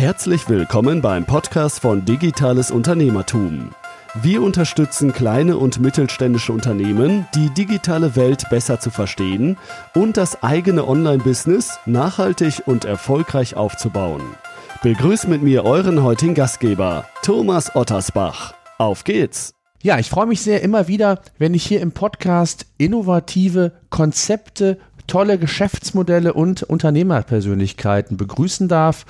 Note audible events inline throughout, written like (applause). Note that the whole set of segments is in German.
Herzlich willkommen beim Podcast von Digitales Unternehmertum. Wir unterstützen kleine und mittelständische Unternehmen, die digitale Welt besser zu verstehen und das eigene Online-Business nachhaltig und erfolgreich aufzubauen. Begrüßt mit mir euren heutigen Gastgeber, Thomas Ottersbach. Auf geht's! Ja, ich freue mich sehr immer wieder, wenn ich hier im Podcast innovative Konzepte tolle Geschäftsmodelle und Unternehmerpersönlichkeiten begrüßen darf.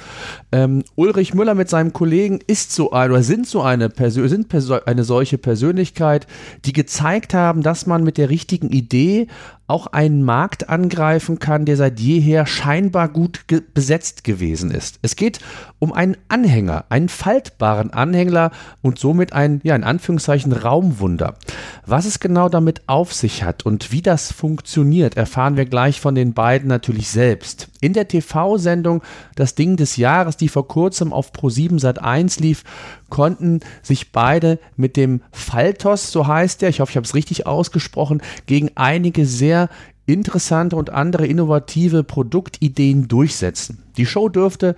Ähm, Ulrich Müller mit seinem Kollegen ist so ein, oder sind so eine, Persön sind Persö eine solche Persönlichkeit, die gezeigt haben, dass man mit der richtigen Idee auch einen Markt angreifen kann, der seit jeher scheinbar gut ge besetzt gewesen ist. Es geht um einen Anhänger, einen faltbaren Anhänger und somit ein, ja, in Anführungszeichen Raumwunder. Was es genau damit auf sich hat und wie das funktioniert, erfahren wir gleich von den beiden natürlich selbst. In der TV-Sendung Das Ding des Jahres, die vor kurzem auf Pro7 Sat1 lief, konnten sich beide mit dem Faltos, so heißt der, ich hoffe, ich habe es richtig ausgesprochen, gegen einige sehr interessante und andere innovative Produktideen durchsetzen. Die Show dürfte,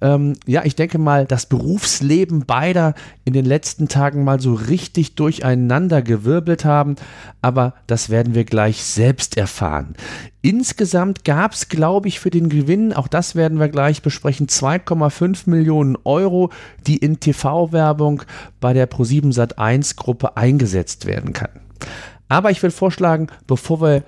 ähm, ja, ich denke mal, das Berufsleben beider in den letzten Tagen mal so richtig durcheinander gewirbelt haben, aber das werden wir gleich selbst erfahren. Insgesamt gab es, glaube ich, für den Gewinn, auch das werden wir gleich besprechen, 2,5 Millionen Euro, die in TV-Werbung bei der Pro7 Sat1 Gruppe eingesetzt werden kann. Aber ich will vorschlagen, bevor wir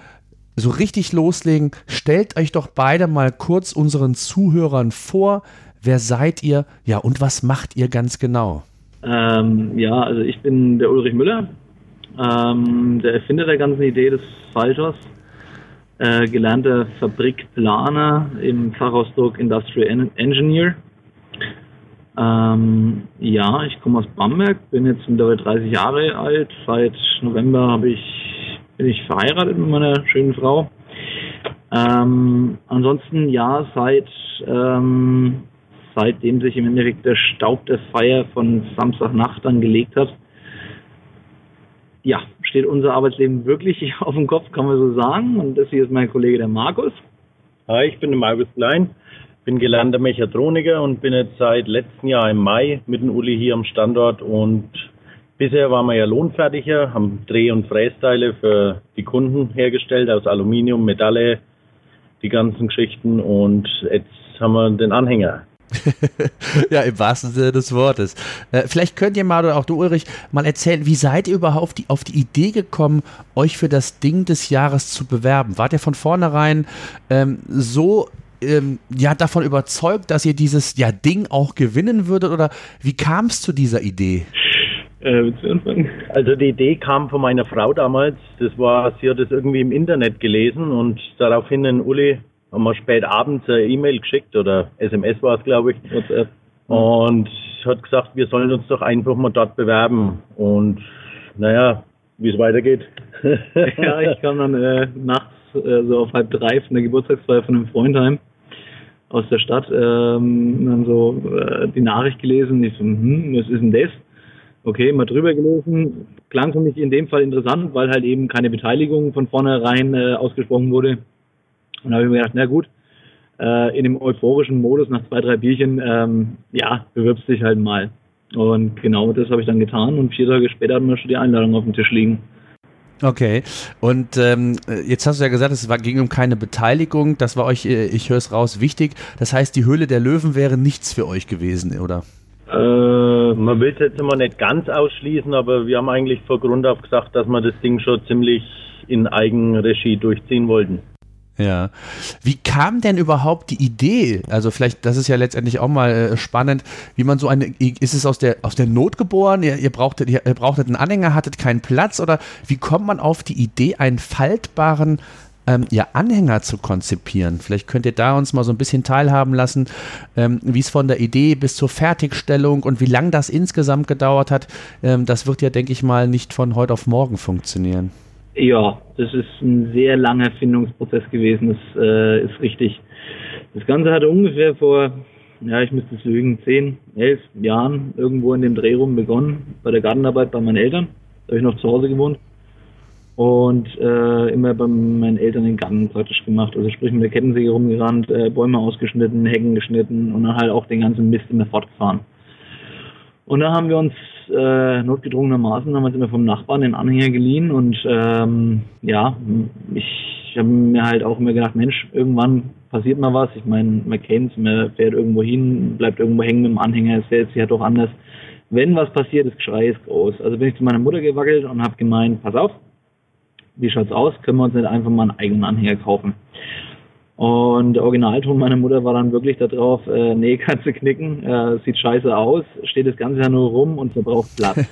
so richtig loslegen, stellt euch doch beide mal kurz unseren Zuhörern vor. Wer seid ihr? Ja, und was macht ihr ganz genau? Ähm, ja, also ich bin der Ulrich Müller, ähm, der Erfinder der ganzen Idee des Falters, äh, gelernter Fabrikplaner im Fachausdruck Industrial Engineer. Ähm, ja, ich komme aus Bamberg, bin jetzt mittlerweile 30 Jahre alt. Seit November habe ich bin ich verheiratet mit meiner schönen Frau. Ähm, ansonsten ja, seit ähm, seitdem sich im Endeffekt der Staub der Feier von Samstagnacht dann gelegt hat, ja, steht unser Arbeitsleben wirklich (laughs) auf dem Kopf, kann man so sagen. Und das hier ist mein Kollege der Markus. Hi, ich bin der Markus Klein, bin gelernter Mechatroniker und bin jetzt seit letztem Jahr im Mai mit dem Uli hier am Standort und Bisher waren wir ja lohnfertiger, haben Dreh- und Frästeile für die Kunden hergestellt aus Aluminium, Metalle, die ganzen Geschichten und jetzt haben wir den Anhänger. (laughs) ja, im wahrsten Sinne des Wortes. Äh, vielleicht könnt ihr mal, oder auch du Ulrich, mal erzählen, wie seid ihr überhaupt auf die, Idee gekommen, euch für das Ding des Jahres zu bewerben? Wart ihr von vornherein ähm, so ähm, ja, davon überzeugt, dass ihr dieses ja, Ding auch gewinnen würdet oder wie kam es zu dieser Idee? Äh, willst du anfangen? Also die Idee kam von meiner Frau damals. Das war, sie hat es irgendwie im Internet gelesen und daraufhin in Uli haben wir spät abends eine E-Mail geschickt oder SMS war es, glaube ich. WhatsApp. Und hat gesagt, wir sollen uns doch einfach mal dort bewerben. Und naja, wie es weitergeht. (laughs) ja, ich kam dann äh, nachts äh, so auf halb drei von der Geburtstagsfeier von einem Freund heim aus der Stadt. Ähm, dann so äh, die Nachricht gelesen. Ich so, hm, was ist denn das? Okay, mal drüber gelesen. Klang für mich in dem Fall interessant, weil halt eben keine Beteiligung von vornherein äh, ausgesprochen wurde. Und da habe ich mir gedacht, na gut, äh, in dem euphorischen Modus nach zwei, drei Bierchen, ähm, ja, bewirbst dich halt mal. Und genau das habe ich dann getan und vier Tage später hatten wir schon die Einladung auf dem Tisch liegen. Okay, und ähm, jetzt hast du ja gesagt, es war, ging um keine Beteiligung, das war euch, äh, ich höre es raus, wichtig. Das heißt, die Höhle der Löwen wäre nichts für euch gewesen, oder? Äh, man will es jetzt immer nicht ganz ausschließen, aber wir haben eigentlich vor Grund auf gesagt, dass wir das Ding schon ziemlich in Eigenregie durchziehen wollten. Ja. Wie kam denn überhaupt die Idee? Also vielleicht, das ist ja letztendlich auch mal äh, spannend, wie man so eine, ist es aus der, aus der Not geboren? Ihr, ihr, brauchtet, ihr, brauchtet einen Anhänger, hattet keinen Platz oder wie kommt man auf die Idee, einen faltbaren ähm, ja, Anhänger zu konzipieren. Vielleicht könnt ihr da uns mal so ein bisschen teilhaben lassen, ähm, wie es von der Idee bis zur Fertigstellung und wie lange das insgesamt gedauert hat. Ähm, das wird ja, denke ich mal, nicht von heute auf morgen funktionieren. Ja, das ist ein sehr langer Erfindungsprozess gewesen, das äh, ist richtig. Das Ganze hatte ungefähr vor, ja, ich müsste es lügen, zehn, elf Jahren irgendwo in dem Dreh rum begonnen, bei der Gartenarbeit bei meinen Eltern. Da habe ich noch zu Hause gewohnt. Und äh, immer bei meinen Eltern den Garten praktisch gemacht. Also sprich mit der Kettensäge rumgerannt, äh, Bäume ausgeschnitten, Hecken geschnitten und dann halt auch den ganzen Mist immer fortgefahren. Und da haben wir uns äh, notgedrungenermaßen wir immer vom Nachbarn den Anhänger geliehen und ähm, ja, ich habe mir halt auch immer gedacht, Mensch, irgendwann passiert mal was. Ich meine, man kennt man fährt irgendwo hin, bleibt irgendwo hängen mit dem Anhänger, es fährt sich ja doch anders. Wenn was passiert, das Geschrei ist groß. Also bin ich zu meiner Mutter gewackelt und habe gemeint, pass auf, wie schaut's aus? Können wir uns nicht einfach mal einen eigenen Anhänger kaufen? Und der Originalton meiner Mutter war dann wirklich darauf, äh, nee, (laughs) kannst du knicken, äh, sieht scheiße aus, steht das Ganze ja nur rum und verbraucht Platz.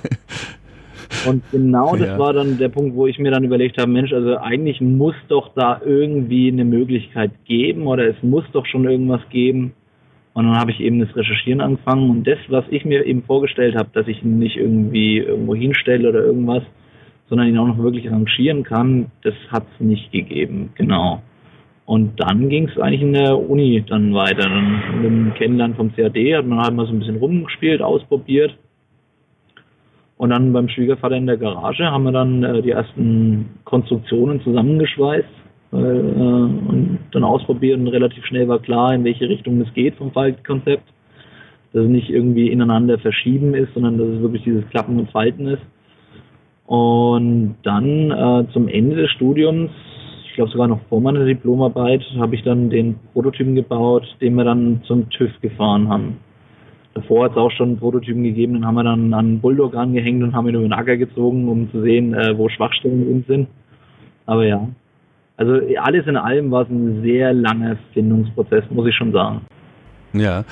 (laughs) und genau das war dann der Punkt, wo ich mir dann überlegt habe, Mensch, also eigentlich muss doch da irgendwie eine Möglichkeit geben oder es muss doch schon irgendwas geben. Und dann habe ich eben das Recherchieren angefangen und das, was ich mir eben vorgestellt habe, dass ich ihn nicht irgendwie irgendwo hinstelle oder irgendwas, sondern ihn auch noch wirklich rangieren kann, das hat es nicht gegeben, genau. Und dann ging es eigentlich in der Uni dann weiter. Dann mit dem Kennenlernen vom CAD hat man halt mal so ein bisschen rumgespielt, ausprobiert. Und dann beim Schwiegervater in der Garage haben wir dann äh, die ersten Konstruktionen zusammengeschweißt äh, und dann ausprobiert und relativ schnell war klar, in welche Richtung es geht vom Faltkonzept. Dass es nicht irgendwie ineinander verschieben ist, sondern dass es wirklich dieses Klappen und Falten ist. Und dann äh, zum Ende des Studiums, ich glaube sogar noch vor meiner Diplomarbeit, habe ich dann den Prototypen gebaut, den wir dann zum TÜV gefahren haben. Davor hat es auch schon einen Prototypen gegeben, den haben wir dann an Bulldog angehängt und haben ihn über den Acker gezogen, um zu sehen, äh, wo Schwachstellen sind. Aber ja, also alles in allem war es ein sehr langer Findungsprozess, muss ich schon sagen. Ja,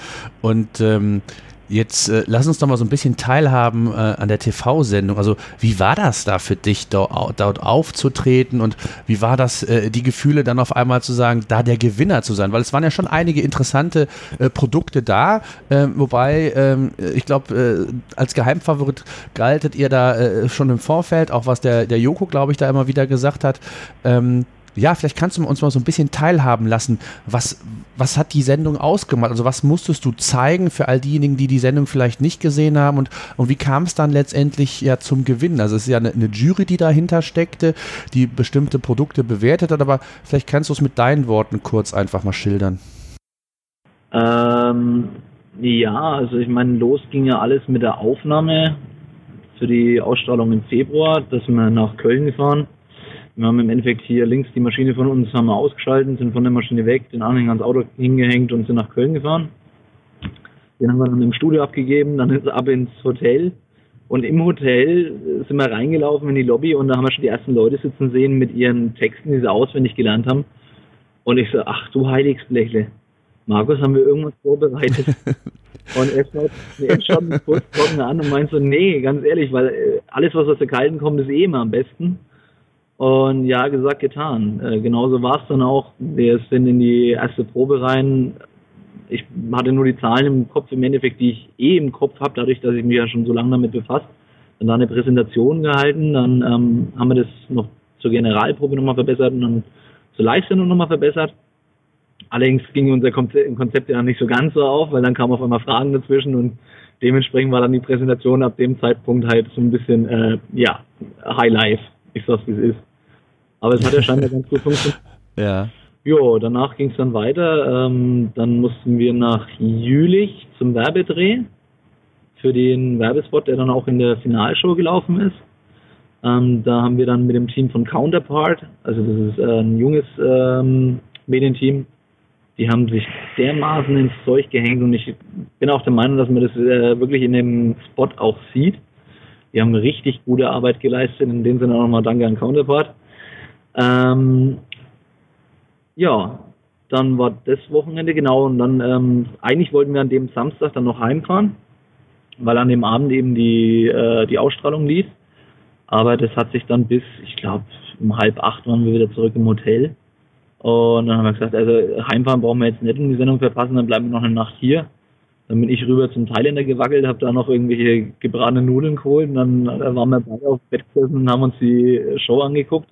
und ähm, Jetzt äh, lass uns doch mal so ein bisschen teilhaben äh, an der TV-Sendung. Also wie war das da für dich, dort, dort aufzutreten und wie war das, äh, die Gefühle dann auf einmal zu sagen, da der Gewinner zu sein? Weil es waren ja schon einige interessante äh, Produkte da, ähm, wobei ähm, ich glaube, äh, als Geheimfavorit galtet ihr da äh, schon im Vorfeld, auch was der, der Joko, glaube ich, da immer wieder gesagt hat. Ähm, ja, vielleicht kannst du uns mal so ein bisschen teilhaben lassen. Was, was hat die Sendung ausgemacht? Also was musstest du zeigen für all diejenigen, die die Sendung vielleicht nicht gesehen haben? Und, und wie kam es dann letztendlich ja zum Gewinn? Also es ist ja eine, eine, Jury, die dahinter steckte, die bestimmte Produkte bewertet hat. Aber vielleicht kannst du es mit deinen Worten kurz einfach mal schildern. Ähm, ja, also ich meine, los ging ja alles mit der Aufnahme für die Ausstrahlung im Februar. Da sind wir nach Köln gefahren wir haben im Endeffekt hier links die Maschine von uns haben wir ausgeschaltet, sind von der Maschine weg, den Anhänger ans Auto hingehängt und sind nach Köln gefahren. Den haben wir dann im Studio abgegeben, dann ist ab ins Hotel. Und im Hotel sind wir reingelaufen in die Lobby und da haben wir schon die ersten Leute sitzen sehen mit ihren Texten, die sie auswendig gelernt haben. Und ich so, ach du Heiligsblechle. Markus, haben wir irgendwas vorbereitet? (laughs) und er schaut, er schaut mich kurz an und meint so, nee, ganz ehrlich, weil äh, alles, was aus der Kalten kommt, ist eh immer am besten. Und ja, gesagt, getan. Äh, genauso war es dann auch. Wir sind in die erste Probe rein. Ich hatte nur die Zahlen im Kopf, im Endeffekt, die ich eh im Kopf habe, dadurch, dass ich mich ja schon so lange damit befasst. Dann da eine Präsentation gehalten, dann ähm, haben wir das noch zur Generalprobe nochmal verbessert und dann zur Live-Sendung nochmal verbessert. Allerdings ging unser Konzept, ja nicht so ganz so auf, weil dann kamen auf einmal Fragen dazwischen und dementsprechend war dann die Präsentation ab dem Zeitpunkt halt so ein bisschen, äh, ja, High Life. Ich sag's, wie es ist. Aber es hat ja scheinbar ganz gut funktioniert. (laughs) Ja. Jo, danach ging es dann weiter. Ähm, dann mussten wir nach Jülich zum Werbedreh für den Werbespot, der dann auch in der Finalshow gelaufen ist. Ähm, da haben wir dann mit dem Team von Counterpart, also das ist äh, ein junges ähm, Medienteam, die haben sich dermaßen ins Zeug gehängt und ich bin auch der Meinung, dass man das äh, wirklich in dem Spot auch sieht. Die haben richtig gute Arbeit geleistet, in dem Sinne auch nochmal Danke an Counterpart. Ähm, ja, dann war das Wochenende genau und dann ähm, eigentlich wollten wir an dem Samstag dann noch heimfahren, weil an dem Abend eben die äh, die Ausstrahlung lief. Aber das hat sich dann bis, ich glaube, um halb acht waren wir wieder zurück im Hotel. Und dann haben wir gesagt, also heimfahren brauchen wir jetzt nicht in die Sendung verpassen, dann bleiben wir noch eine Nacht hier. Dann bin ich rüber zum Thailänder gewackelt, habe da noch irgendwelche gebratene Nudeln geholt und dann waren wir beide auf Bett gesessen und haben uns die Show angeguckt.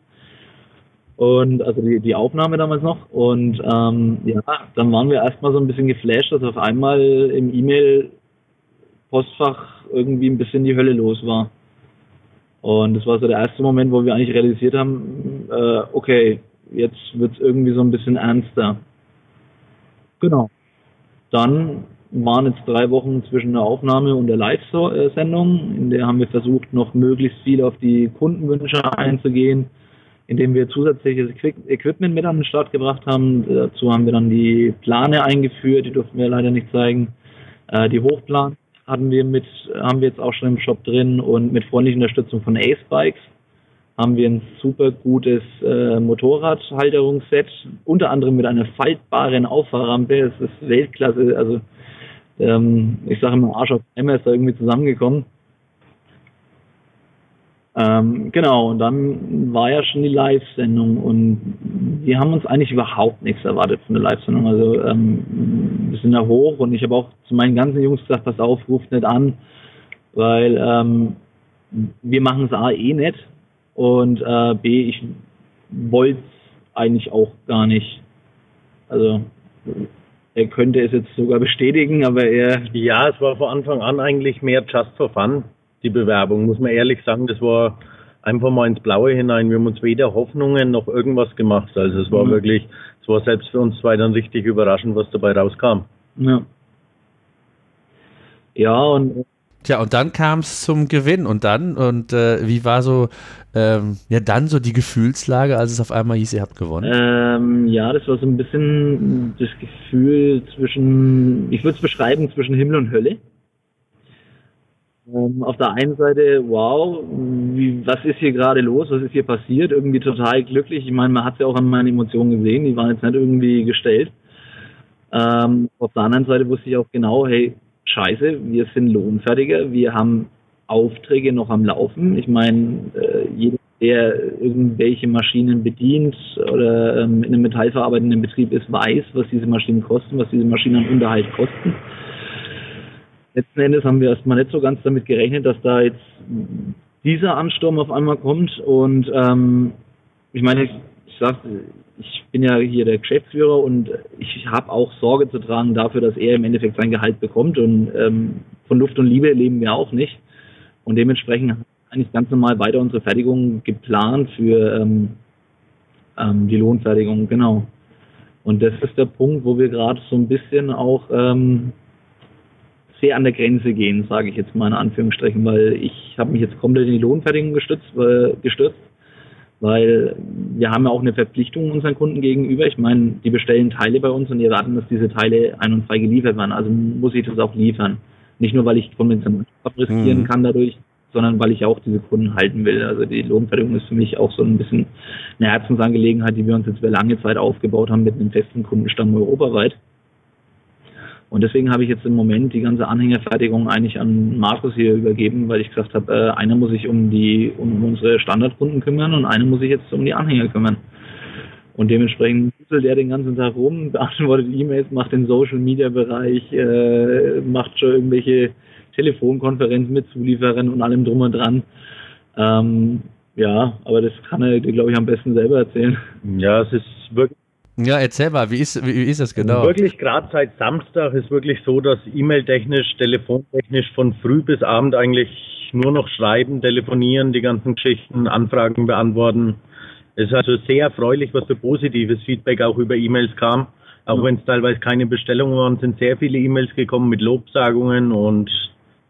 Und also die, die Aufnahme damals noch. Und ähm, ja, dann waren wir erstmal so ein bisschen geflasht, dass auf einmal im E-Mail-Postfach irgendwie ein bisschen die Hölle los war. Und das war so der erste Moment, wo wir eigentlich realisiert haben, äh, okay, jetzt wird es irgendwie so ein bisschen ernster. Genau. Dann waren jetzt drei Wochen zwischen der Aufnahme und der Live-Sendung, in der haben wir versucht, noch möglichst viel auf die Kundenwünsche einzugehen, indem wir zusätzliches Equipment mit an den Start gebracht haben. Dazu haben wir dann die Plane eingeführt, die durften wir leider nicht zeigen. Äh, die Hochplan hatten wir mit, haben wir jetzt auch schon im Shop drin und mit freundlicher Unterstützung von Ace Bikes haben wir ein super gutes äh, Motorradhalterungsset, unter anderem mit einer faltbaren Auffahrrampe. Es ist Weltklasse, also ähm, ich sage immer Arsch auf Eimer ist da irgendwie zusammengekommen. Ähm, genau, und dann war ja schon die Live-Sendung und wir haben uns eigentlich überhaupt nichts erwartet von der Live-Sendung. Also ähm, wir sind da hoch und ich habe auch zu meinen ganzen Jungs gesagt, pass auf, ruft nicht an, weil ähm, wir machen es A eh nicht und äh, B, ich wollte es eigentlich auch gar nicht. Also er könnte es jetzt sogar bestätigen, aber er... Ja, es war von Anfang an eigentlich mehr just for fun die Bewerbung, muss man ehrlich sagen. Das war einfach mal ins Blaue hinein. Wir haben uns weder Hoffnungen noch irgendwas gemacht. Also es war mhm. wirklich, es war selbst für uns zwei dann richtig überraschend, was dabei rauskam. Ja. Ja, und Tja, und dann kam es zum Gewinn und dann, und äh, wie war so, ähm, ja, dann so die Gefühlslage, als es auf einmal hieß, ihr habt gewonnen? Ähm, ja, das war so ein bisschen das Gefühl zwischen, ich würde es beschreiben, zwischen Himmel und Hölle. Ähm, auf der einen Seite, wow, wie, was ist hier gerade los, was ist hier passiert? Irgendwie total glücklich. Ich meine, man hat es ja auch an meinen Emotionen gesehen, die waren jetzt nicht irgendwie gestellt. Ähm, auf der anderen Seite wusste ich auch genau, hey, scheiße, wir sind Lohnfertiger, wir haben Aufträge noch am Laufen. Ich meine, äh, jeder, der irgendwelche Maschinen bedient oder ähm, in einem metallverarbeitenden Betrieb ist, weiß, was diese Maschinen kosten, was diese Maschinen an Unterhalt kosten letzten Endes haben wir erstmal nicht so ganz damit gerechnet, dass da jetzt dieser Ansturm auf einmal kommt. Und ähm, ich meine, ich, ich sag, ich bin ja hier der Geschäftsführer und ich habe auch Sorge zu tragen dafür, dass er im Endeffekt sein Gehalt bekommt. Und ähm, von Luft und Liebe leben wir auch nicht. Und dementsprechend eigentlich ganz normal weiter unsere Fertigung geplant für ähm, ähm, die Lohnfertigung, genau. Und das ist der Punkt, wo wir gerade so ein bisschen auch ähm, sehr an der Grenze gehen, sage ich jetzt mal in Anführungsstrichen, weil ich habe mich jetzt komplett in die Lohnfertigung gestützt, äh, gestürzt, weil wir haben ja auch eine Verpflichtung unseren Kunden gegenüber. Ich meine, die bestellen Teile bei uns und die erwarten, dass diese Teile ein- und frei geliefert werden. Also muss ich das auch liefern. Nicht nur, weil ich konventionell riskieren mhm. kann dadurch, sondern weil ich auch diese Kunden halten will. Also die Lohnfertigung ist für mich auch so ein bisschen eine Herzensangelegenheit, die wir uns jetzt über lange Zeit aufgebaut haben mit einem festen Kundenstamm europaweit. Und deswegen habe ich jetzt im Moment die ganze Anhängerfertigung eigentlich an Markus hier übergeben, weil ich gesagt habe, äh, einer muss sich um die um unsere Standardkunden kümmern und einer muss sich jetzt um die Anhänger kümmern. Und dementsprechend wuselt er den ganzen Tag rum, (laughs) beantwortet E-Mails, macht den Social Media Bereich, äh, macht schon irgendwelche Telefonkonferenzen mit Zulieferern und allem drum und dran. Ähm, ja, aber das kann er, glaube ich, am besten selber erzählen. Ja, es ist wirklich ja, erzähl mal, wie ist, wie, wie ist das genau? Wirklich gerade seit Samstag ist wirklich so, dass E-Mail-technisch, telefontechnisch von früh bis Abend eigentlich nur noch schreiben, telefonieren, die ganzen Geschichten, Anfragen beantworten. Es ist also sehr erfreulich, was für positives Feedback auch über E-Mails kam. Auch ja. wenn es teilweise keine Bestellungen waren, sind sehr viele E-Mails gekommen mit Lobsagungen und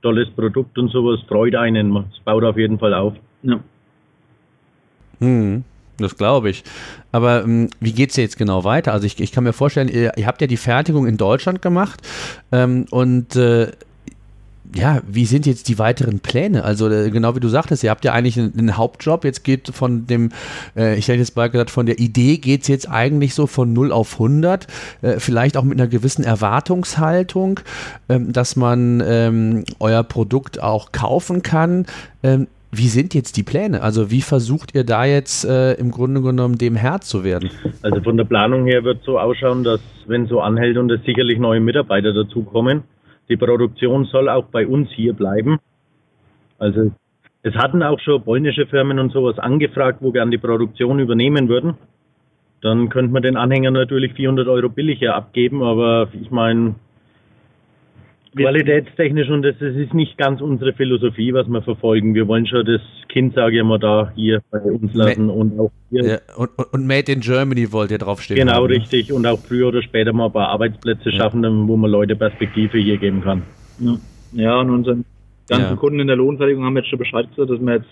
tolles Produkt und sowas. Freut einen. Es baut auf jeden Fall auf. Ja. Hm. Das glaube ich. Aber ähm, wie geht es jetzt genau weiter? Also ich, ich kann mir vorstellen, ihr, ihr, habt ja die Fertigung in Deutschland gemacht ähm, und äh, ja, wie sind jetzt die weiteren Pläne? Also äh, genau wie du sagtest, ihr habt ja eigentlich einen, einen Hauptjob. Jetzt geht von dem, äh, ich hätte jetzt mal gesagt, von der Idee geht es jetzt eigentlich so von 0 auf 100. Äh, vielleicht auch mit einer gewissen Erwartungshaltung, ähm, dass man ähm, euer Produkt auch kaufen kann. Ähm, wie sind jetzt die Pläne? Also wie versucht ihr da jetzt äh, im Grunde genommen dem Herr zu werden? Also von der Planung her wird so ausschauen, dass wenn so anhält und es sicherlich neue Mitarbeiter dazukommen, die Produktion soll auch bei uns hier bleiben. Also es hatten auch schon polnische Firmen und sowas angefragt, wo gern die Produktion übernehmen würden. Dann könnte man den Anhänger natürlich 400 Euro billiger abgeben, aber ich meine, qualitätstechnisch und das, das ist nicht ganz unsere Philosophie, was wir verfolgen. Wir wollen schon das Kind, sage ich mal, da hier bei uns lassen Ma und auch hier. Ja, und, und, Made in Germany wollt ihr draufstehen. Genau, haben, ne? richtig. Und auch früher oder später mal ein paar Arbeitsplätze ja. schaffen, wo man Leute Perspektive hier geben kann. Ja, ja und unseren ganzen ja. Kunden in der Lohnfertigung haben jetzt schon Bescheid gesagt, dass wir jetzt,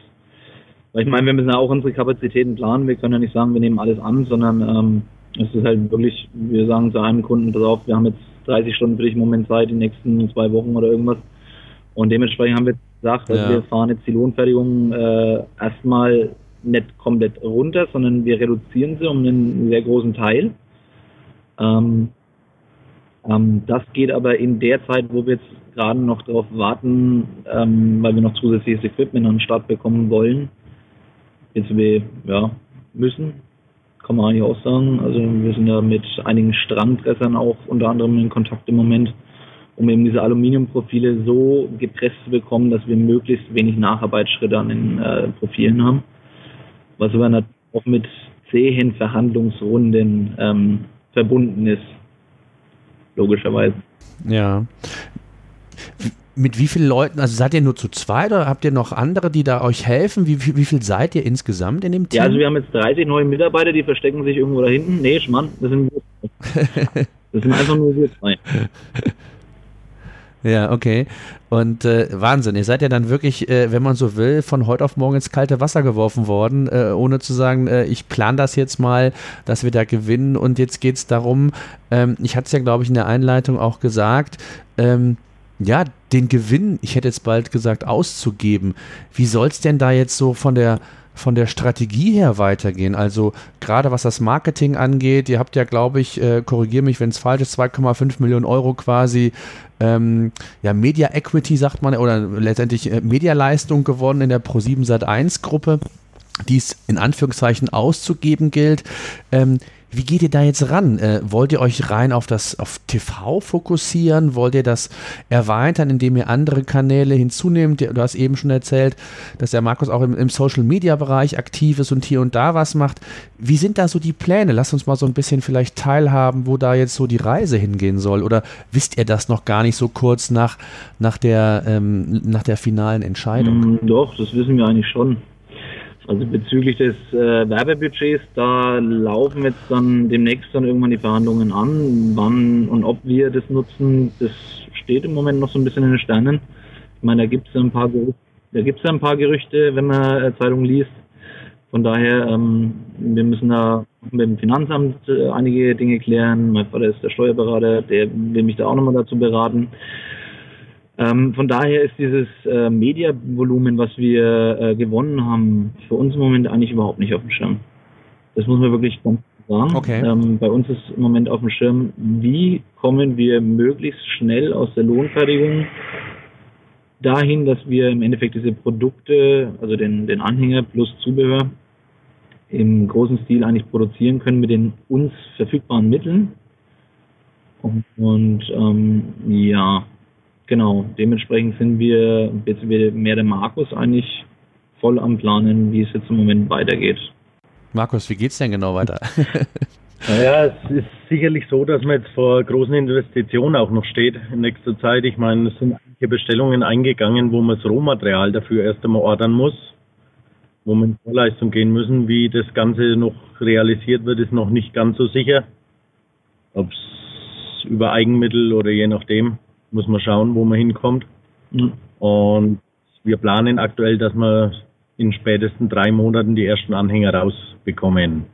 weil ich meine, wir müssen ja auch unsere Kapazitäten planen. Wir können ja nicht sagen, wir nehmen alles an, sondern ähm, es ist halt wirklich, wir sagen zu einem Kunden, pass auf, wir haben jetzt 30 Stunden für dich im Moment Zeit, die nächsten zwei Wochen oder irgendwas. Und dementsprechend haben wir gesagt, also ja. wir fahren jetzt die Lohnfertigung äh, erstmal nicht komplett runter, sondern wir reduzieren sie um einen sehr großen Teil. Ähm, ähm, das geht aber in der Zeit, wo wir jetzt gerade noch darauf warten, ähm, weil wir noch zusätzliches Equipment an den Start bekommen wollen, jetzt wir ja, müssen, kann man eigentlich auch sagen. Also wir sind ja mit einigen Strandpressern auch unter anderem in Kontakt im Moment, um eben diese Aluminiumprofile so gepresst zu bekommen, dass wir möglichst wenig Nacharbeitsschritte an den äh, Profilen haben. Was aber natürlich auch mit zähen Verhandlungsrunden ähm, verbunden ist, logischerweise. Ja mit wie vielen Leuten, also seid ihr nur zu zweit oder habt ihr noch andere, die da euch helfen? Wie, wie, wie viel seid ihr insgesamt in dem Team? Ja, also wir haben jetzt 30 neue Mitarbeiter, die verstecken sich irgendwo da hinten. Nee, Schmann, das sind wir (laughs) Das sind einfach nur wir zwei. Ja, okay. Und äh, Wahnsinn, ihr seid ja dann wirklich, äh, wenn man so will, von heute auf morgen ins kalte Wasser geworfen worden, äh, ohne zu sagen, äh, ich plane das jetzt mal, dass wir da gewinnen. Und jetzt geht es darum, ähm, ich hatte es ja, glaube ich, in der Einleitung auch gesagt, ähm, ja, den Gewinn, ich hätte jetzt bald gesagt, auszugeben. Wie soll es denn da jetzt so von der, von der Strategie her weitergehen? Also gerade was das Marketing angeht, ihr habt ja, glaube ich, äh, korrigiere mich, wenn es falsch ist, 2,5 Millionen Euro quasi ähm, ja, Media Equity, sagt man, oder letztendlich äh, Medialeistung gewonnen in der Pro7 Sat1 Gruppe die es in Anführungszeichen auszugeben gilt. Ähm, wie geht ihr da jetzt ran? Äh, wollt ihr euch rein auf das auf TV fokussieren? Wollt ihr das erweitern, indem ihr andere Kanäle hinzunehmt? Du hast eben schon erzählt, dass der Markus auch im, im Social Media Bereich aktiv ist und hier und da was macht. Wie sind da so die Pläne? Lass uns mal so ein bisschen vielleicht teilhaben, wo da jetzt so die Reise hingehen soll. Oder wisst ihr das noch gar nicht so kurz nach, nach, der, ähm, nach der finalen Entscheidung? Mm, doch, das wissen wir eigentlich schon. Also bezüglich des äh, Werbebudgets, da laufen jetzt dann demnächst dann irgendwann die Verhandlungen an. Wann und ob wir das nutzen, das steht im Moment noch so ein bisschen in den Sternen. Ich meine, da gibt es ein paar Gerüchte, da gibt es ein paar Gerüchte, wenn man äh, Zeitungen liest. Von daher, ähm, wir müssen da mit dem Finanzamt äh, einige Dinge klären. Mein Vater ist der Steuerberater, der will mich da auch nochmal dazu beraten. Ähm, von daher ist dieses äh, Mediavolumen, was wir äh, gewonnen haben, für uns im Moment eigentlich überhaupt nicht auf dem Schirm. Das muss man wirklich ganz sagen. Okay. Ähm, bei uns ist im Moment auf dem Schirm, wie kommen wir möglichst schnell aus der Lohnfertigung dahin, dass wir im Endeffekt diese Produkte, also den, den Anhänger plus Zubehör, im großen Stil eigentlich produzieren können mit den uns verfügbaren Mitteln. Und, und ähm, ja, Genau, dementsprechend sind wir jetzt mehr der Markus eigentlich voll am Planen, wie es jetzt im Moment weitergeht. Markus, wie geht's denn genau weiter? (laughs) naja, es ist sicherlich so, dass man jetzt vor großen Investitionen auch noch steht in nächster Zeit. Ich meine, es sind einige Bestellungen eingegangen, wo man das Rohmaterial dafür erst einmal ordern muss, wo wir in Vorleistung gehen müssen. Wie das Ganze noch realisiert wird, ist noch nicht ganz so sicher. Ob es über Eigenmittel oder je nachdem muss man schauen, wo man hinkommt. Mhm. Und wir planen aktuell, dass wir in spätestens drei Monaten die ersten Anhänger rausbekommen.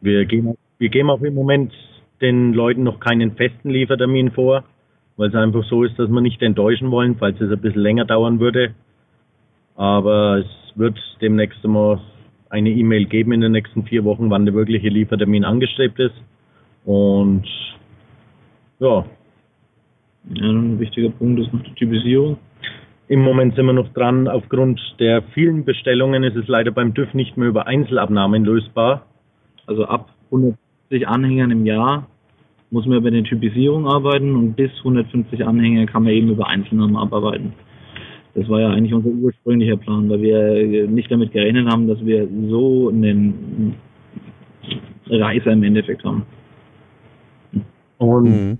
Wir geben, wir geben auch im Moment den Leuten noch keinen festen Liefertermin vor, weil es einfach so ist, dass wir nicht enttäuschen wollen, falls es ein bisschen länger dauern würde. Aber es wird demnächst einmal eine E-Mail geben in den nächsten vier Wochen, wann der wirkliche Liefertermin angestrebt ist. Und ja, ja, ein wichtiger Punkt ist noch die Typisierung. Im Moment sind wir noch dran. Aufgrund der vielen Bestellungen ist es leider beim TÜV nicht mehr über Einzelabnahmen lösbar. Also ab 150 Anhängern im Jahr muss man über eine Typisierung arbeiten und bis 150 Anhänger kann man eben über Einzelnamen abarbeiten. Das war ja eigentlich unser ursprünglicher Plan, weil wir nicht damit gerechnet haben, dass wir so einen Reißer im Endeffekt haben. Und mhm.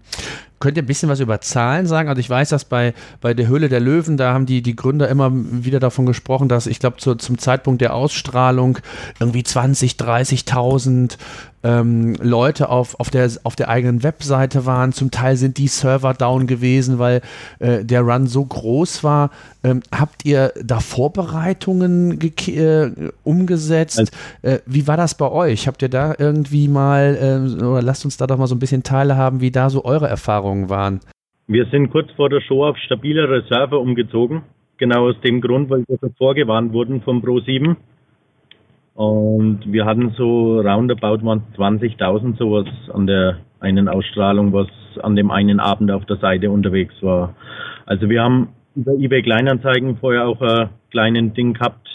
Könnt ihr ein bisschen was über Zahlen sagen? Also ich weiß, dass bei, bei der Höhle der Löwen, da haben die, die Gründer immer wieder davon gesprochen, dass ich glaube zum Zeitpunkt der Ausstrahlung irgendwie 20, 30.000 ähm, Leute auf, auf, der, auf der eigenen Webseite waren. Zum Teil sind die Server down gewesen, weil äh, der Run so groß war. Ähm, habt ihr da Vorbereitungen äh, umgesetzt? Also, äh, wie war das bei euch? Habt ihr da irgendwie mal, äh, oder lasst uns da doch mal so ein bisschen teilhaben, wie da so eure Erfahrungen waren? Wir sind kurz vor der Show auf stabilere Server umgezogen. Genau aus dem Grund, weil wir vorgewarnt wurden vom Pro 7 und wir hatten so roundabout 20.000 sowas an der einen Ausstrahlung, was an dem einen Abend auf der Seite unterwegs war. Also wir haben über eBay Kleinanzeigen vorher auch ein kleines Ding gehabt,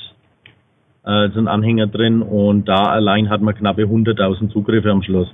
äh, so ein Anhänger drin und da allein hat man knappe 100.000 Zugriffe am Schluss.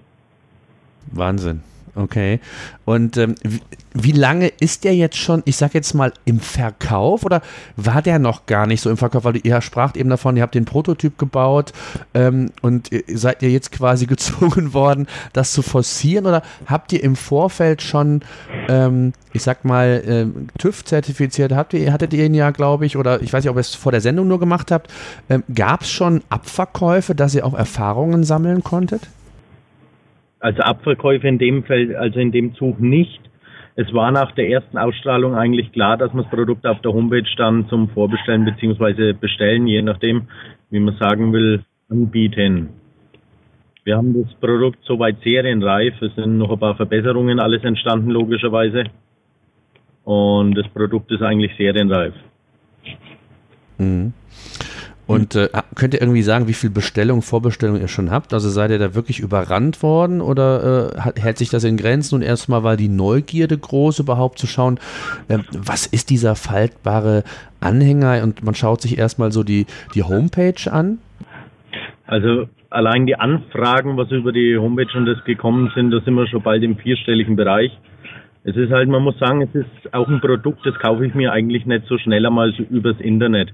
Wahnsinn. Okay. Und ähm, wie, wie, lange ist der jetzt schon, ich sag jetzt mal, im Verkauf oder war der noch gar nicht so im Verkauf? Weil ihr spracht eben davon, ihr habt den Prototyp gebaut ähm, und seid ihr jetzt quasi (laughs) gezwungen worden, das zu forcieren oder habt ihr im Vorfeld schon, ähm, ich sag mal, ähm, TÜV zertifiziert? Habt ihr, hattet ihr ihn ja, glaube ich, oder ich weiß nicht, ob ihr es vor der Sendung nur gemacht habt. Ähm, Gab es schon Abverkäufe, dass ihr auch Erfahrungen sammeln konntet? Also Abverkäufe in dem Feld, also in dem Zug nicht. Es war nach der ersten Ausstrahlung eigentlich klar, dass man das Produkt auf der Homepage dann zum Vorbestellen bzw. bestellen, je nachdem, wie man sagen will, anbieten. Wir haben das Produkt soweit serienreif. Es sind noch ein paar Verbesserungen alles entstanden, logischerweise. Und das Produkt ist eigentlich serienreif. Mhm. Und äh, könnt ihr irgendwie sagen, wie viel Bestellung, Vorbestellung ihr schon habt? Also seid ihr da wirklich überrannt worden oder äh, hat, hält sich das in Grenzen? Und erstmal war die Neugierde groß, überhaupt zu schauen, äh, was ist dieser faltbare Anhänger? Und man schaut sich erstmal so die, die Homepage an. Also allein die Anfragen, was über die Homepage und das gekommen sind, da sind wir schon bald im vierstelligen Bereich. Es ist halt, man muss sagen, es ist auch ein Produkt, das kaufe ich mir eigentlich nicht so schnell einmal so übers Internet.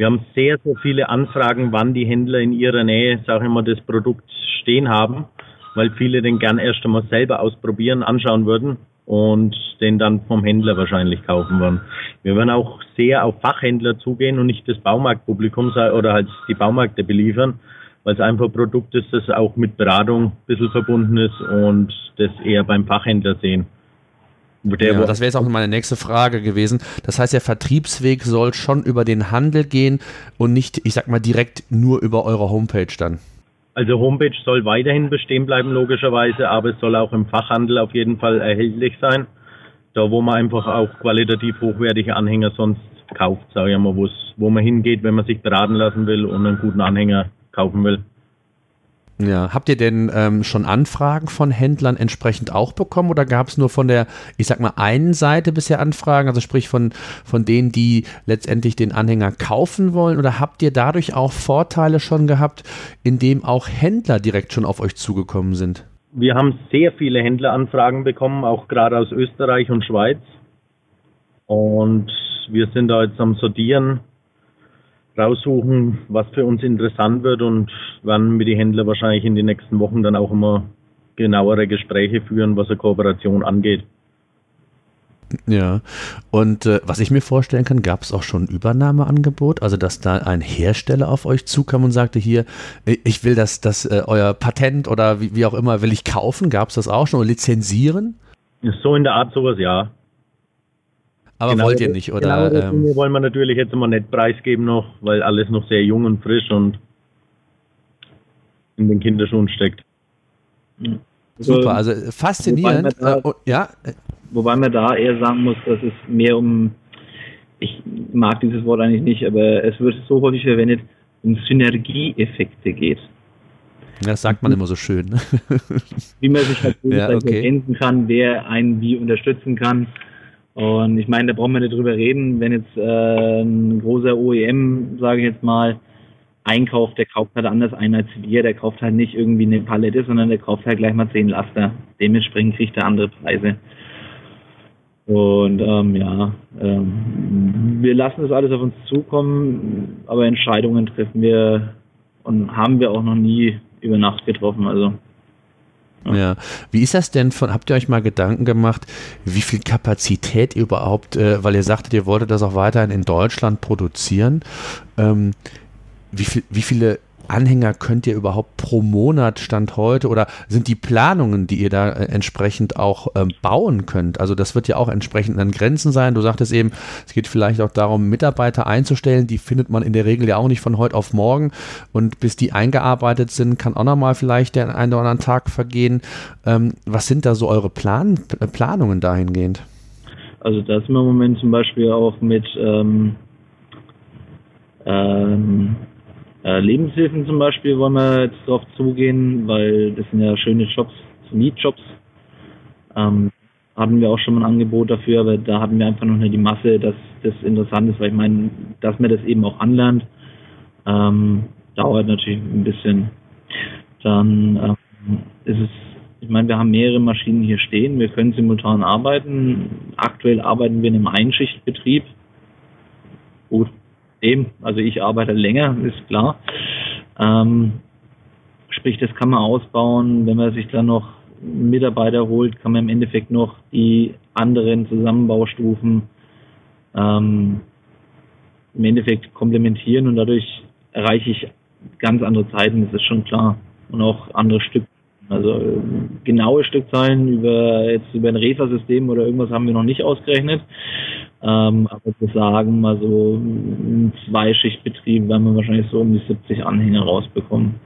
Wir haben sehr, sehr viele Anfragen, wann die Händler in ihrer Nähe, sage ich mal, das Produkt stehen haben, weil viele den gern erst einmal selber ausprobieren, anschauen würden und den dann vom Händler wahrscheinlich kaufen würden. Wir werden auch sehr auf Fachhändler zugehen und nicht das Baumarktpublikum oder halt die Baumärkte beliefern, weil es einfach ein Produkt ist, das auch mit Beratung ein bisschen verbunden ist und das eher beim Fachhändler sehen. Ja, das wäre jetzt auch meine nächste Frage gewesen. Das heißt, der Vertriebsweg soll schon über den Handel gehen und nicht, ich sag mal, direkt nur über eure Homepage dann. Also Homepage soll weiterhin bestehen bleiben, logischerweise, aber es soll auch im Fachhandel auf jeden Fall erhältlich sein. Da, wo man einfach auch qualitativ hochwertige Anhänger sonst kauft, sage ich mal, wo man hingeht, wenn man sich beraten lassen will und einen guten Anhänger kaufen will. Ja, habt ihr denn ähm, schon Anfragen von Händlern entsprechend auch bekommen oder gab es nur von der, ich sag mal, einen Seite bisher Anfragen, also sprich von, von denen, die letztendlich den Anhänger kaufen wollen oder habt ihr dadurch auch Vorteile schon gehabt, indem auch Händler direkt schon auf euch zugekommen sind? Wir haben sehr viele Händleranfragen bekommen, auch gerade aus Österreich und Schweiz. Und wir sind da jetzt am Sortieren, raussuchen, was für uns interessant wird und werden mit den Händlern wahrscheinlich in den nächsten Wochen dann auch immer genauere Gespräche führen, was eine Kooperation angeht. Ja, und äh, was ich mir vorstellen kann, gab es auch schon ein Übernahmeangebot, also dass da ein Hersteller auf euch zukam und sagte, hier, ich will das, das äh, euer Patent oder wie, wie, auch immer, will ich kaufen, gab es das auch schon oder lizenzieren? So in der Art sowas, ja. Aber genau, wollt ihr nicht, oder? Genau, ähm, wollen wir natürlich jetzt immer nicht preisgeben noch, weil alles noch sehr jung und frisch und in den Kinderschuhen steckt. Super, also faszinierend. Wobei man, da, äh, ja. wobei man da eher sagen muss, dass es mehr um, ich mag dieses Wort eigentlich nicht, aber es wird so häufig verwendet, um Synergieeffekte geht. Das sagt man immer so schön. Wie man sich halt (laughs) ja, okay. ergänzen kann, wer einen wie unterstützen kann. Und ich meine, da brauchen wir nicht drüber reden, wenn jetzt äh, ein großer OEM, sage ich jetzt mal, einkauft, der kauft halt anders ein als wir, der kauft halt nicht irgendwie eine Palette, sondern der kauft halt gleich mal zehn Laster. Dementsprechend kriegt er andere Preise. Und ähm, ja, ähm, wir lassen das alles auf uns zukommen, aber Entscheidungen treffen wir und haben wir auch noch nie über Nacht getroffen. Also Ja. ja. Wie ist das denn von, habt ihr euch mal Gedanken gemacht, wie viel Kapazität ihr überhaupt, äh, weil ihr sagtet, ihr wolltet das auch weiterhin in Deutschland produzieren, ähm, wie, viel, wie viele Anhänger könnt ihr überhaupt pro Monat Stand heute oder sind die Planungen, die ihr da äh, entsprechend auch ähm, bauen könnt? Also das wird ja auch entsprechend an Grenzen sein. Du sagtest eben, es geht vielleicht auch darum, Mitarbeiter einzustellen. Die findet man in der Regel ja auch nicht von heute auf morgen. Und bis die eingearbeitet sind, kann auch nochmal vielleicht der einen oder anderen Tag vergehen. Ähm, was sind da so eure Plan Planungen dahingehend? Also da sind wir im Moment zum Beispiel auch mit ähm, ähm, äh, Lebenshilfen zum Beispiel wollen wir jetzt drauf zugehen, weil das sind ja schöne Jobs, Mietjobs. Ähm, hatten wir auch schon mal ein Angebot dafür, aber da hatten wir einfach noch nicht die Masse, dass das interessant ist, weil ich meine, dass man das eben auch anlernt, ähm, dauert natürlich ein bisschen. Dann ähm, ist es, ich meine, wir haben mehrere Maschinen hier stehen, wir können simultan arbeiten. Aktuell arbeiten wir in einem Einschichtbetrieb. Gut, Eben, also ich arbeite länger, ist klar. Ähm, sprich, das kann man ausbauen. Wenn man sich dann noch Mitarbeiter holt, kann man im Endeffekt noch die anderen Zusammenbaustufen ähm, im Endeffekt komplementieren und dadurch erreiche ich ganz andere Zeiten, das ist schon klar. Und auch andere Stück. Also genaue Stückzahlen über jetzt über ein Refa-System oder irgendwas haben wir noch nicht ausgerechnet. Ähm, aber zu sagen, mal so ein Zweischichtbetrieb werden wir wahrscheinlich so um die 70 Anhänger rausbekommen.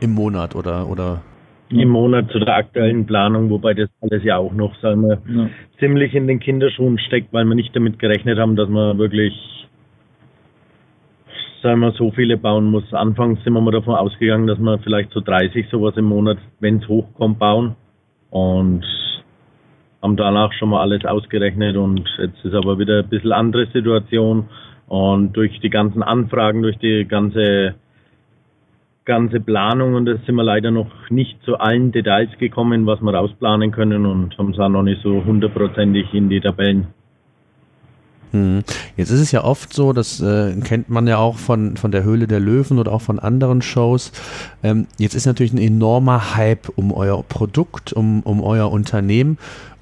Im Monat oder oder? Im Monat zu der aktuellen Planung, wobei das alles ja auch noch, sagen wir, ja. ziemlich in den Kinderschuhen steckt, weil wir nicht damit gerechnet haben, dass wir wirklich, sagen wir, so viele bauen muss. Anfangs sind wir mal davon ausgegangen, dass wir vielleicht so 30 sowas im Monat, wenn es hochkommt, bauen. Und haben danach schon mal alles ausgerechnet und jetzt ist aber wieder ein bisschen andere Situation und durch die ganzen Anfragen, durch die ganze ganze Planung und das sind wir leider noch nicht zu allen Details gekommen, was wir rausplanen können und haben es auch noch nicht so hundertprozentig in die Tabellen. Hm. Jetzt ist es ja oft so, das äh, kennt man ja auch von, von der Höhle der Löwen oder auch von anderen Shows. Ähm, jetzt ist natürlich ein enormer Hype um euer Produkt, um, um euer Unternehmen.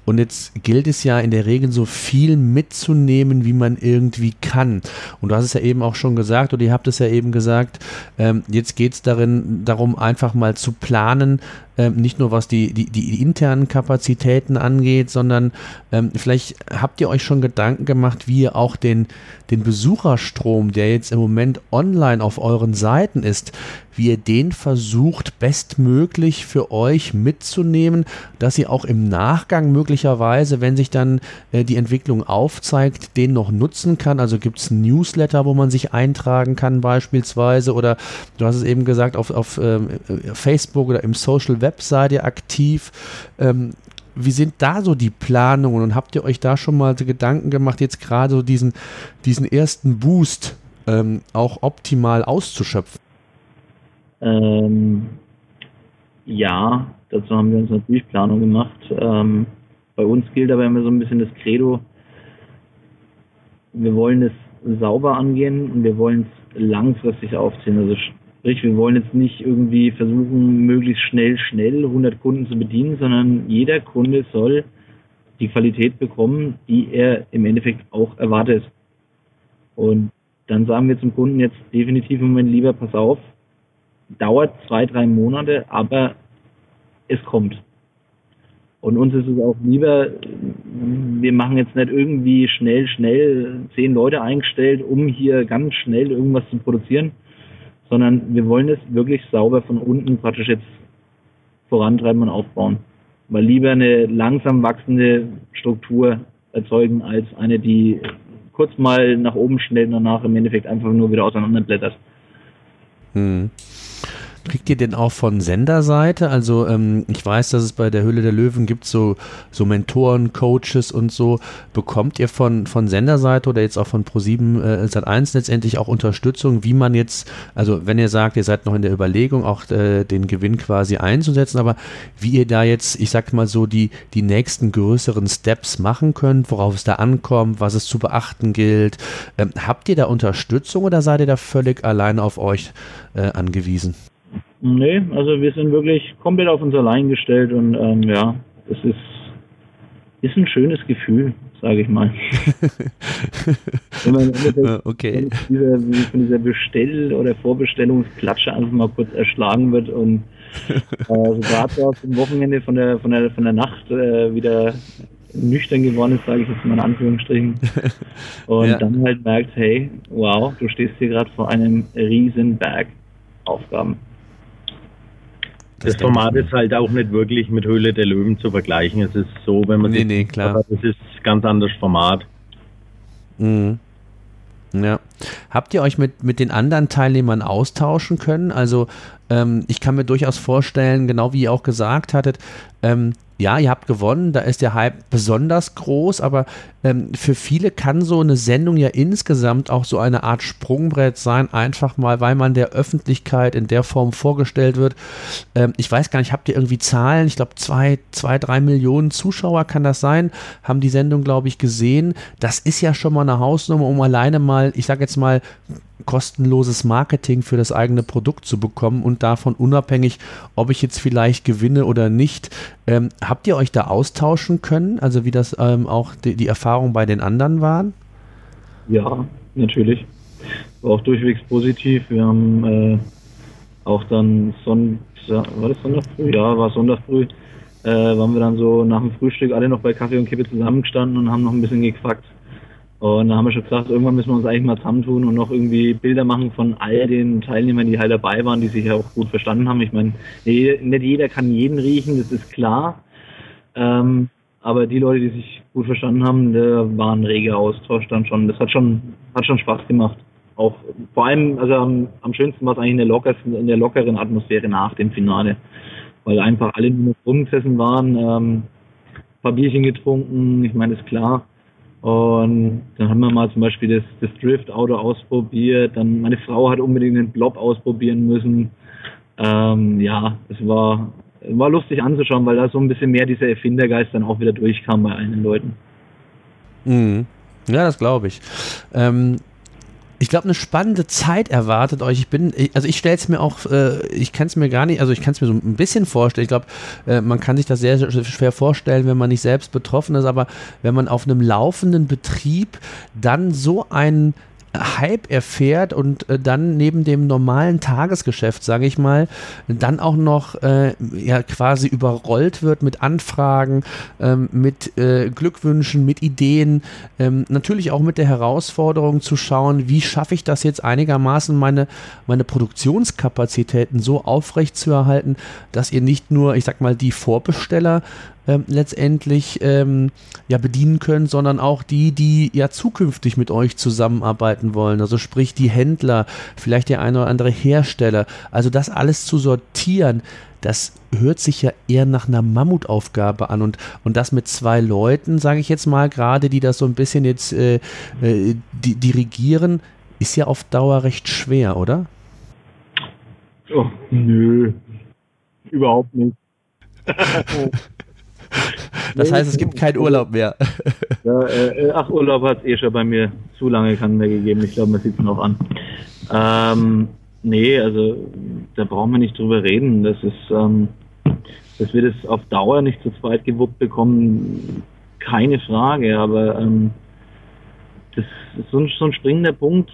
Und jetzt gilt es ja in der Regel so viel mitzunehmen, wie man irgendwie kann. Und du hast es ja eben auch schon gesagt, oder ihr habt es ja eben gesagt, ähm, jetzt geht es darum, einfach mal zu planen, ähm, nicht nur was die, die, die, internen Kapazitäten angeht, sondern ähm, vielleicht habt ihr euch schon Gedanken gemacht, wie ihr auch den, den Besucherstrom, der jetzt im Moment online auf euren Seiten ist, wie ihr den versucht, bestmöglich für euch mitzunehmen, dass ihr auch im Nachgang möglicherweise, wenn sich dann äh, die Entwicklung aufzeigt, den noch nutzen kann. Also gibt es Newsletter, wo man sich eintragen kann beispielsweise oder du hast es eben gesagt, auf, auf ähm, äh, Facebook oder im Social Web Web aktiv. Ähm, wie sind da so die Planungen und habt ihr euch da schon mal Gedanken gemacht, jetzt gerade so diesen, diesen ersten Boost ähm, auch optimal auszuschöpfen? Ähm, ja, dazu haben wir uns natürlich Planung gemacht. Ähm, bei uns gilt aber immer so ein bisschen das Credo, wir wollen es sauber angehen und wir wollen es langfristig aufziehen. Also Sprich, wir wollen jetzt nicht irgendwie versuchen, möglichst schnell, schnell 100 Kunden zu bedienen, sondern jeder Kunde soll die Qualität bekommen, die er im Endeffekt auch erwartet. Und dann sagen wir zum Kunden jetzt definitiv im Moment lieber, pass auf, dauert zwei, drei Monate, aber es kommt. Und uns ist es auch lieber, wir machen jetzt nicht irgendwie schnell, schnell zehn Leute eingestellt, um hier ganz schnell irgendwas zu produzieren, sondern wir wollen es wirklich sauber von unten praktisch jetzt vorantreiben und aufbauen. Weil lieber eine langsam wachsende Struktur erzeugen, als eine, die kurz mal nach oben schnell und danach im Endeffekt einfach nur wieder auseinanderblättert. Hm. Kriegt ihr denn auch von Senderseite? Also ähm, ich weiß, dass es bei der Höhle der Löwen gibt so, so Mentoren, Coaches und so. Bekommt ihr von, von Senderseite oder jetzt auch von Pro7 äh, Sat1 letztendlich auch Unterstützung, wie man jetzt, also wenn ihr sagt, ihr seid noch in der Überlegung, auch äh, den Gewinn quasi einzusetzen, aber wie ihr da jetzt, ich sag mal so, die, die nächsten größeren Steps machen könnt, worauf es da ankommt, was es zu beachten gilt. Ähm, habt ihr da Unterstützung oder seid ihr da völlig alleine auf euch äh, angewiesen? Nee, also wir sind wirklich komplett auf uns allein gestellt und ähm, ja, es ist, ist ein schönes Gefühl, sage ich mal. (laughs) Wenn man Ah, okay. von dieser, dieser Bestell- oder Vorbestellungsklatsche einfach mal kurz erschlagen wird und äh, (laughs) gerade auf dem Wochenende von der, von der, von der Nacht äh, wieder nüchtern geworden ist, sage ich jetzt mal in Anführungsstrichen. (laughs) Und Ja. dann halt merkt, hey, wow, du stehst hier gerade vor einem riesen Berg Aufgaben. Das, Format ist halt auch nicht wirklich mit Höhle der Löwen zu vergleichen. Es ist so, wenn man Nee, sich- nee, klar. Das ist ganz anderes Format. Mhm. Ja. Habt ihr euch mit, mit den anderen Teilnehmern austauschen können? Also ähm, ich kann mir durchaus vorstellen, genau wie ihr auch gesagt hattet, ähm, ja, ihr habt gewonnen, da ist der Hype besonders groß, aber ähm, für viele kann so eine Sendung ja insgesamt auch so eine Art Sprungbrett sein, einfach mal, weil man der Öffentlichkeit in der Form vorgestellt wird. Ähm, ich weiß gar nicht, habt ihr irgendwie Zahlen? Ich glaube, zwei, zwei, drei Millionen Zuschauer kann das sein, haben die Sendung, glaube ich, gesehen. Das ist ja schon mal eine Hausnummer, um alleine mal, ich sage jetzt mal, kostenloses Marketing für das eigene Produkt zu bekommen und davon unabhängig, ob ich jetzt vielleicht gewinne oder nicht. Ähm, habt ihr euch da austauschen können? Also wie das ähm, auch die, die Erfahrungen bei den anderen waren? Ja, natürlich. War auch durchwegs positiv. Wir haben äh, auch dann Sonntag, war das Sonntag früh? Ja, war Sonntag früh. Äh, waren wir dann so nach dem Frühstück alle noch bei Kaffee und Kippe zusammengestanden und haben noch ein bisschen gequackt. Und da haben wir schon gesagt, irgendwann müssen wir uns eigentlich mal zusammentun und noch irgendwie Bilder machen von all den Teilnehmern, die halt dabei waren, die sich ja auch gut verstanden haben. Ich meine, nicht jeder kann jeden riechen, das ist klar. Ähm, aber die Leute, die sich gut verstanden haben, da war ein reger Austausch dann schon. Das hat schon, hat schon Spaß gemacht. Auch vor allem, also am, am schönsten war es eigentlich in der, lockersten, in der lockeren Atmosphäre nach dem Finale. Weil einfach alle nur rumgesessen waren, ähm, ein paar Bierchen getrunken, ich meine, ist klar. Und dann haben wir mal zum Beispiel das, das Drift-Auto ausprobiert. Dann meine Frau hat unbedingt den Blob ausprobieren müssen. Ähm, ja, es war, war lustig anzuschauen, weil da so ein bisschen mehr dieser Erfindergeist dann auch wieder durchkam bei allen Leuten. Mhm. Ja, das glaube ich. Ähm, ich glaube, eine spannende Zeit erwartet euch. Ich bin, also ich stelle es mir auch, äh, ich kann es mir gar nicht, also ich kann es mir so ein bisschen vorstellen. Ich glaube, äh, man kann sich das sehr, sehr schwer vorstellen, wenn man nicht selbst betroffen ist, aber wenn man auf einem laufenden Betrieb dann so einen Hype erfährt und äh, dann neben dem normalen Tagesgeschäft, sage ich mal, dann auch noch äh, ja quasi überrollt wird mit Anfragen, ähm, mit äh, Glückwünschen, mit Ideen, ähm, natürlich auch mit der Herausforderung zu schauen, wie schaffe ich das jetzt einigermaßen meine, meine Produktionskapazitäten so aufrecht zu erhalten, dass ihr nicht nur, ich sag mal, die Vorbesteller ähm, letztendlich ähm, ja bedienen könnt, sondern auch die, die ja zukünftig mit euch zusammenarbeiten wollen. Also sprich die Händler, vielleicht der eine oder andere Hersteller. Also das alles zu sortieren, das hört sich ja eher nach einer Mammutaufgabe an und, und das mit zwei Leuten, sage ich jetzt mal, gerade die das so ein bisschen jetzt äh, äh, di dirigieren, ist ja auf Dauer recht schwer, oder? Oh, nö. Überhaupt nicht. (laughs) (laughs) Das heißt, es gibt keinen Urlaub mehr. (laughs) Ja, äh, ach, Urlaub hat es eh schon bei mir zu lange keinen mehr gegeben. Ich glaube, man sieht es noch an. Ähm, nee, also da brauchen wir nicht drüber reden. Das ist, ähm, dass wir das auf Dauer nicht zu zweit gewuppt bekommen, keine Frage. Aber ähm, das ist so ein, so ein springender Punkt.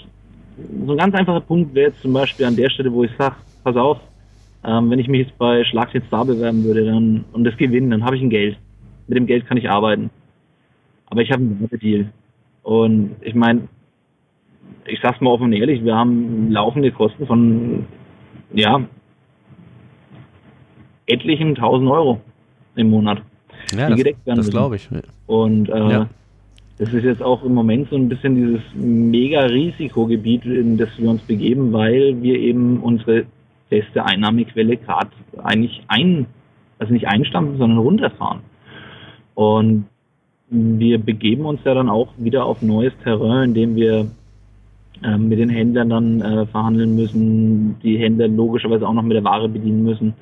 So ein ganz einfacher Punkt wäre jetzt zum Beispiel an der Stelle, wo ich sage, pass auf, ähm, wenn ich mich jetzt bei Schlag den Star bewerben würde dann, und das gewinnen, dann habe ich ein Geld. Mit dem Geld kann ich arbeiten. Aber ich habe einen Werbedeal. Und ich meine, ich sag's mal offen und ehrlich, wir haben laufende Kosten von, ja, etlichen tausend Euro im Monat. Ja, Die das, gedeckt werden das müssen. glaube ich. Und äh, Ja. das ist jetzt auch im Moment so ein bisschen dieses mega Risikogebiet, in das wir uns begeben, weil wir eben unsere feste Einnahmequelle gerade eigentlich ein, also nicht einstampfen, sondern runterfahren. Und wir begeben uns ja dann auch wieder auf neues Terrain, indem wir ähm, mit den Händlern dann äh, verhandeln müssen, die Händler logischerweise auch noch mit der Ware bedienen müssen.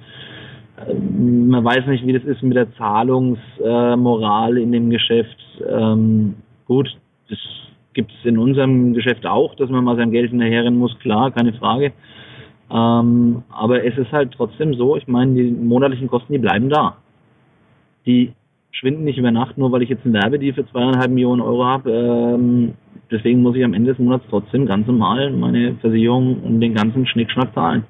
Ähm, man weiß nicht, wie das ist mit der Zahlungsmoral in dem Geschäft. Ähm, gut, das gibt es in unserem Geschäft auch, dass man mal sein Geld hinterherrennen muss, klar, keine Frage. Ähm, aber es ist halt trotzdem so, ich meine, die monatlichen Kosten, die bleiben da. Die schwinden nicht über Nacht, nur weil ich jetzt einen Werbedeal für zweieinhalb Millionen Euro habe. Ähm, deswegen muss ich am Ende des Monats trotzdem ganz normal meine Versicherung und den ganzen Schnickschnack zahlen.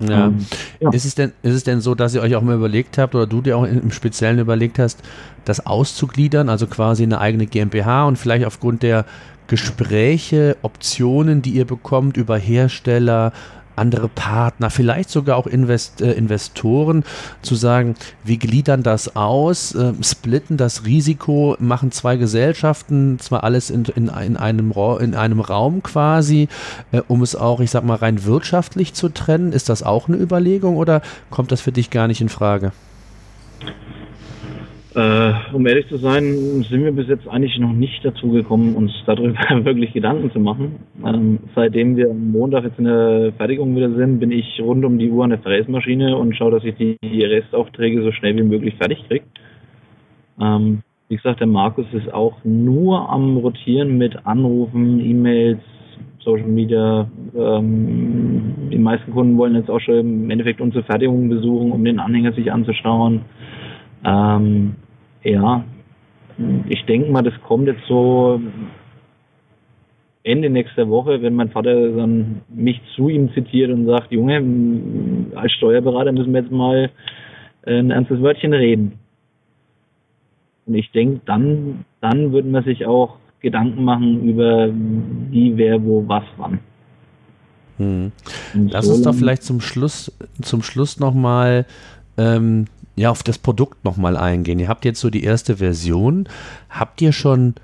Ja. Ähm, ja. Ist, es denn, ist es denn so, dass ihr euch auch mal überlegt habt oder du dir auch im Speziellen überlegt hast, das auszugliedern, also quasi eine eigene GmbH und vielleicht aufgrund der Gespräche, Optionen, die ihr bekommt über Hersteller, andere Partner, vielleicht sogar auch Invest, äh, Investoren, zu sagen, wir gliedern das aus, äh, splitten das Risiko, machen zwei Gesellschaften, zwar alles in, in, in, einem, in einem Raum quasi, äh, um es auch, ich sag mal, rein wirtschaftlich zu trennen. Ist das auch eine Überlegung oder kommt das für dich gar nicht in Frage? Äh, um ehrlich zu sein, sind wir bis jetzt eigentlich noch nicht dazu gekommen, uns darüber (laughs) wirklich Gedanken zu machen. Ähm, seitdem wir am Montag jetzt in der Fertigung wieder sind, bin ich rund um die Uhr an der Fräsmaschine und schaue, dass ich die, Restaufträge so schnell wie möglich fertig kriege. Ähm, wie gesagt, der Markus ist auch nur am Rotieren mit Anrufen, E-Mails, Social Media. Ähm, die meisten Kunden wollen jetzt auch schon im Endeffekt unsere Fertigung besuchen, um den Anhänger sich anzuschauen. Ähm, ja, ich denke mal, das kommt jetzt so Ende nächster Woche, wenn mein Vater dann mich zu ihm zitiert und sagt, Junge, als Steuerberater müssen wir jetzt mal ein ernstes Wörtchen reden. Und ich denke, dann, dann würden wir sich auch Gedanken machen über wie, wer, wo, was, wann. Hm. Lass uns doch vielleicht zum Schluss, zum Schluss nochmal ähm, ja, auf das Produkt nochmal eingehen. Ihr habt jetzt so die erste Version. Habt ihr schon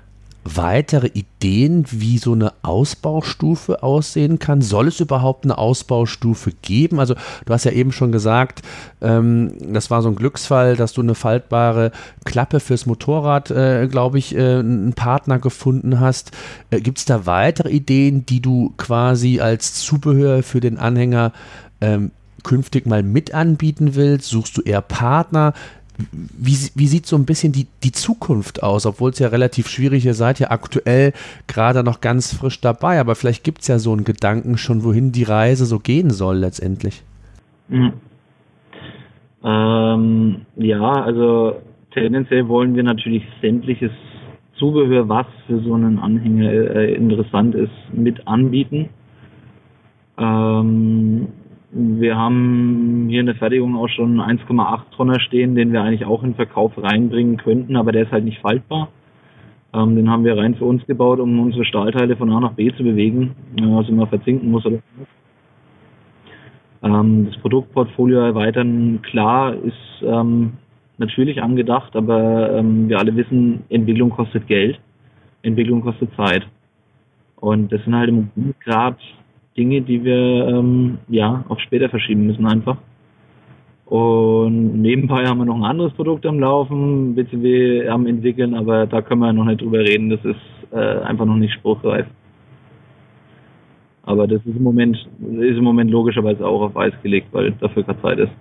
weitere Ideen, wie so eine Ausbaustufe aussehen kann? Soll es überhaupt eine Ausbaustufe geben? Also du hast ja eben schon gesagt, ähm, das war so ein Glücksfall, dass du eine faltbare Klappe fürs Motorrad, äh, glaube ich, äh, einen Partner gefunden hast. Äh, Gibt es da weitere Ideen, die du quasi als Zubehör für den Anhänger ähm, künftig mal mit anbieten willst? Suchst du eher Partner? Wie, wie sieht so ein bisschen die, die Zukunft aus, obwohl es ja relativ schwierig ist, ihr seid ja aktuell gerade noch ganz frisch dabei, aber vielleicht gibt es ja so einen Gedanken schon, wohin die Reise so gehen soll letztendlich. Mhm. Ähm, ja, also tendenziell wollen wir natürlich sämtliches Zubehör, was für so einen Anhänger äh, interessant ist, mit anbieten. Ähm, wir haben hier in der Fertigung auch schon 1,8 Tonner stehen, den wir eigentlich auch in Verkauf reinbringen könnten, aber der ist halt nicht faltbar. Ähm, den haben wir rein für uns gebaut, um unsere Stahlteile von A nach B zu bewegen, äh, also man verzinken muss oder ähm, Das Produktportfolio erweitern, klar, ist ähm, natürlich angedacht, aber ähm, wir alle wissen, Entwicklung kostet Geld, Entwicklung kostet Zeit. Und das sind halt im gerade Dinge, die wir ähm, ja auch später verschieben müssen einfach. Und nebenbei haben wir noch ein anderes Produkt am Laufen, BCW am entwickeln, aber da können wir noch nicht drüber reden. Das ist äh, einfach noch nicht spruchreif. Aber das ist im Moment, ist im Moment logischerweise auch auf Eis gelegt, weil dafür keine Zeit ist.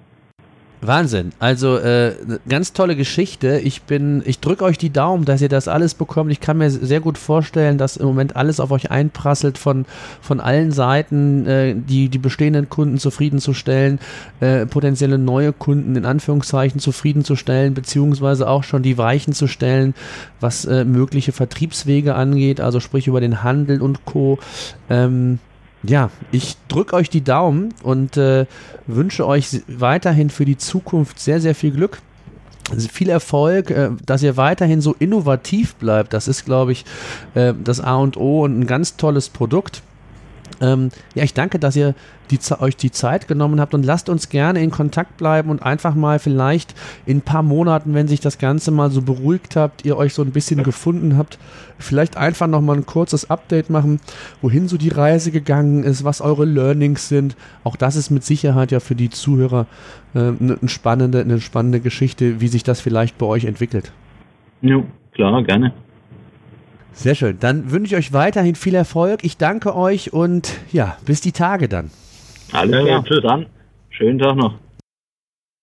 Wahnsinn. Also äh, ganz tolle Geschichte. Ich bin, ich drücke euch die Daumen, dass ihr das alles bekommt. Ich kann mir sehr gut vorstellen, dass im Moment alles auf euch einprasselt von, von allen Seiten, äh, die, die bestehenden Kunden zufriedenzustellen, äh, potenzielle neue Kunden in Anführungszeichen zufriedenzustellen, beziehungsweise auch schon die Weichen zu stellen, was äh, mögliche Vertriebswege angeht, also sprich über den Handel und Co. Ähm, ja, ich drücke euch die Daumen und äh, wünsche euch weiterhin für die Zukunft sehr, sehr viel Glück. Viel Erfolg, äh, dass ihr weiterhin so innovativ bleibt. Das ist, glaube ich, äh, das A und O und ein ganz tolles Produkt. Ähm, ja, ich danke, dass ihr die, euch die Zeit genommen habt und lasst uns gerne in Kontakt bleiben und einfach mal vielleicht in ein paar Monaten, wenn sich das Ganze mal so beruhigt habt, ihr euch so ein bisschen gefunden habt, vielleicht einfach nochmal ein kurzes Update machen, wohin so die Reise gegangen ist, was eure Learnings sind. Auch das ist mit Sicherheit ja für die Zuhörer äh, eine, spannende, eine spannende Geschichte, wie sich das vielleicht bei euch entwickelt. Ja, klar, gerne. Sehr schön. Dann wünsche ich euch weiterhin viel Erfolg. Ich danke euch und ja, bis die Tage dann. Alles klar. Ja, tschüss. Dann schönen Tag noch.